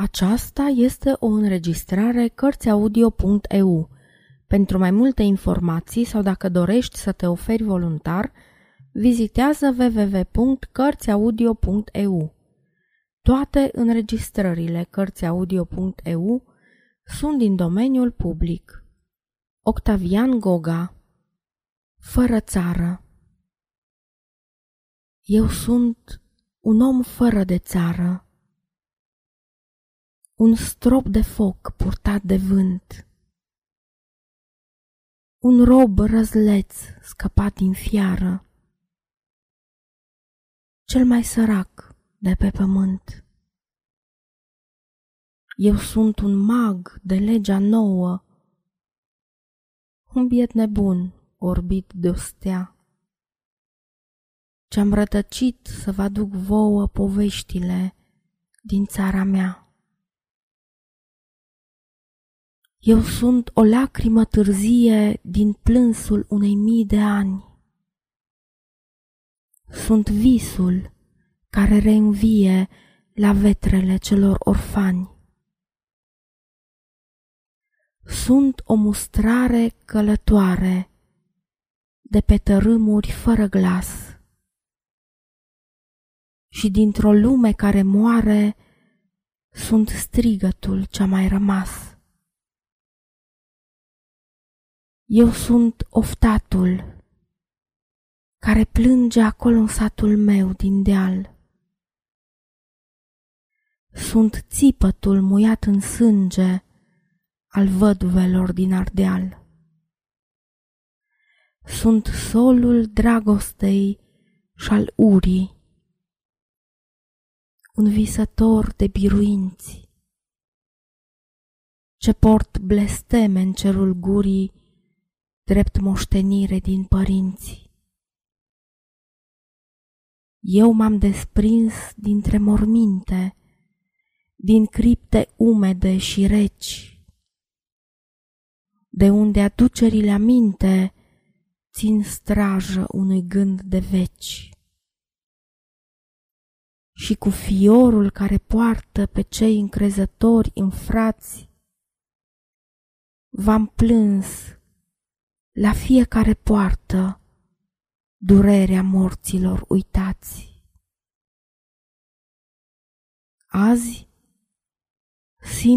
Aceasta este o înregistrare Cărțiaudio.eu. Pentru mai multe informații sau dacă dorești să te oferi voluntar, vizitează www.cărțiaudio.eu. Toate înregistrările Cărțiaudio.eu sunt din domeniul public. Octavian Goga Fără țară Eu sunt un om fără de țară un strop de foc purtat de vânt. Un rob răzleț scăpat din fiară, cel mai sărac de pe pământ. Eu sunt un mag de legea nouă, un biet nebun orbit de o stea. Ce-am rătăcit să vă aduc vouă poveștile din țara mea. Eu sunt o lacrimă târzie din plânsul unei mii de ani. Sunt visul care reînvie la vetrele celor orfani. Sunt o mustrare călătoare de pe tărâmuri fără glas. Și dintr-o lume care moare, sunt strigătul ce-a mai rămas. Eu sunt oftatul care plânge acolo în satul meu din deal. Sunt țipătul muiat în sânge al văduvelor din Ardeal. Sunt solul dragostei și al urii, un visător de biruinți, ce port blesteme în cerul gurii drept moștenire din părinți. Eu m-am desprins dintre morminte, din cripte umede și reci, de unde aducerile aminte țin strajă unui gând de veci. Și cu fiorul care poartă pe cei încrezători în frați, v-am plâns la fiecare poartă durerea morților uitați. Azi simt